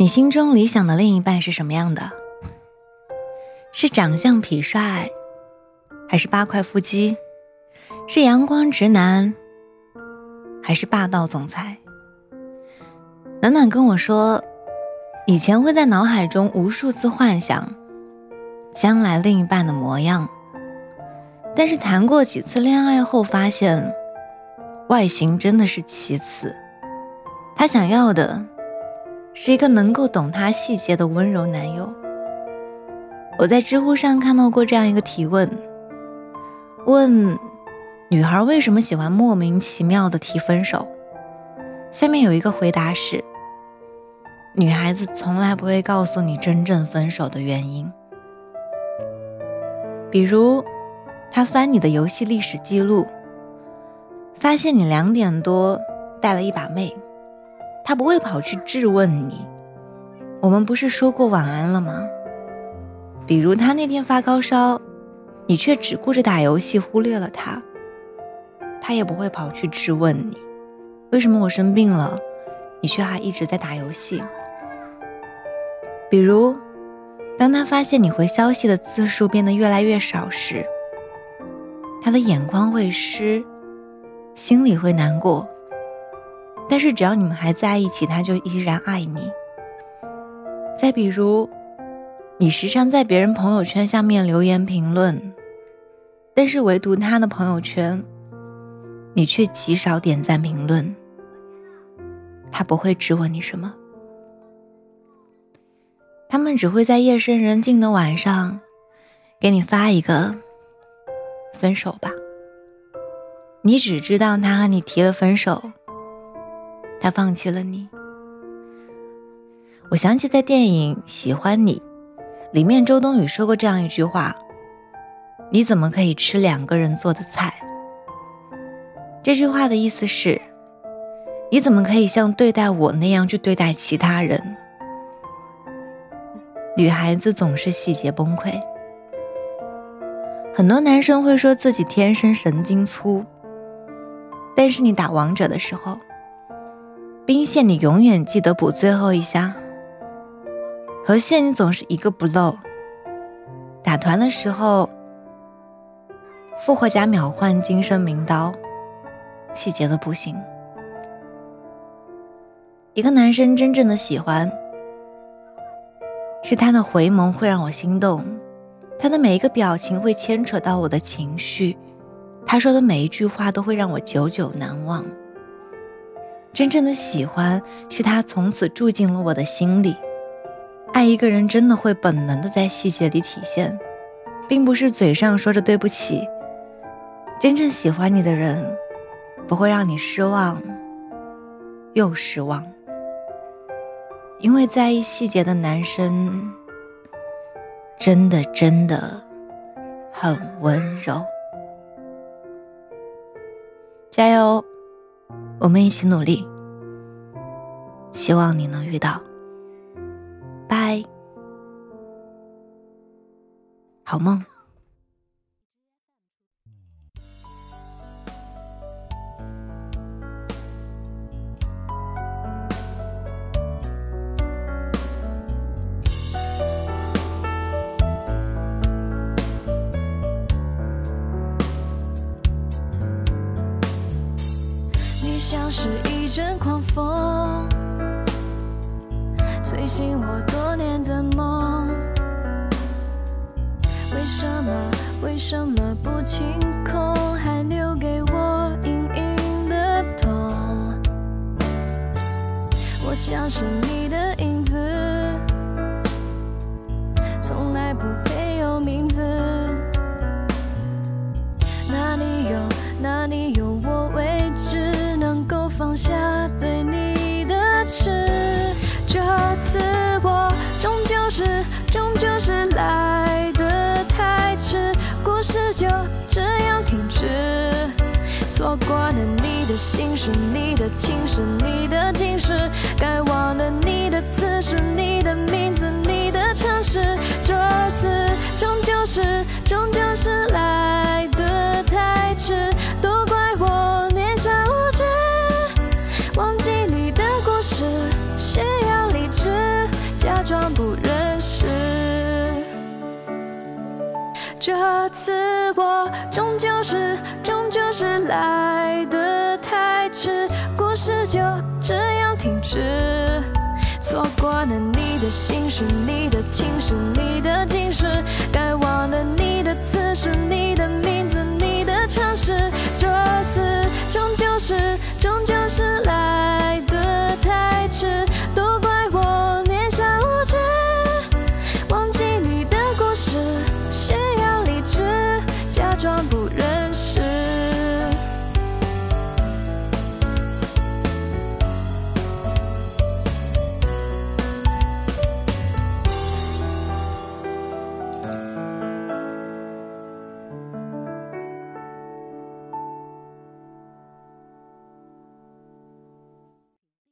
你心中理想的另一半是什么样的？是长相痞帅，还是八块腹肌？是阳光直男，还是霸道总裁？暖暖跟我说，以前会在脑海中无数次幻想将来另一半的模样，但是谈过几次恋爱后，发现外形真的是其次，他想要的。是一个能够懂他细节的温柔男友。我在知乎上看到过这样一个提问：问女孩为什么喜欢莫名其妙的提分手？下面有一个回答是：女孩子从来不会告诉你真正分手的原因。比如，他翻你的游戏历史记录，发现你两点多带了一把妹。他不会跑去质问你，我们不是说过晚安了吗？比如他那天发高烧，你却只顾着打游戏，忽略了他。他也不会跑去质问你，为什么我生病了，你却还一直在打游戏。比如，当他发现你回消息的次数变得越来越少时，他的眼眶会湿，心里会难过。但是只要你们还在一起，他就依然爱你。再比如，你时常在别人朋友圈下面留言评论，但是唯独他的朋友圈，你却极少点赞评论。他不会质问你什么，他们只会在夜深人静的晚上，给你发一个“分手吧”。你只知道他和你提了分手。他放弃了你，我想起在电影《喜欢你》里面，周冬雨说过这样一句话：“你怎么可以吃两个人做的菜？”这句话的意思是：你怎么可以像对待我那样去对待其他人？女孩子总是细节崩溃，很多男生会说自己天生神经粗，但是你打王者的时候。兵线你永远记得补最后一下，河线你总是一个不漏。打团的时候，复活甲秒换金身名刀，细节的不行。一个男生真正的喜欢，是他的回眸会让我心动，他的每一个表情会牵扯到我的情绪，他说的每一句话都会让我久久难忘。真正的喜欢是他从此住进了我的心里。爱一个人真的会本能的在细节里体现，并不是嘴上说着对不起。真正喜欢你的人，不会让你失望又失望。因为在意细节的男生，真的真的很温柔。加油！我们一起努力，希望你能遇到。拜，好梦。像是一阵狂风，吹醒我多年的梦。为什么为什么不清空，还留给我隐隐的痛？我像是你的影子，从来不配有名字。哪里有哪里有错过了你的心事，你的情事，你的情事，该忘了你的姿势，你的名字，你的城市，这次终究是终究是来得太迟。都怪我年少无知，忘记你的故事需要理智。假装不认识这次我终究是终究是来的太迟，故事就这样停止。错过了你的心事，你的情事，你的今事，该忘了你的次数，你的名字，你的城市，这次终究是终究。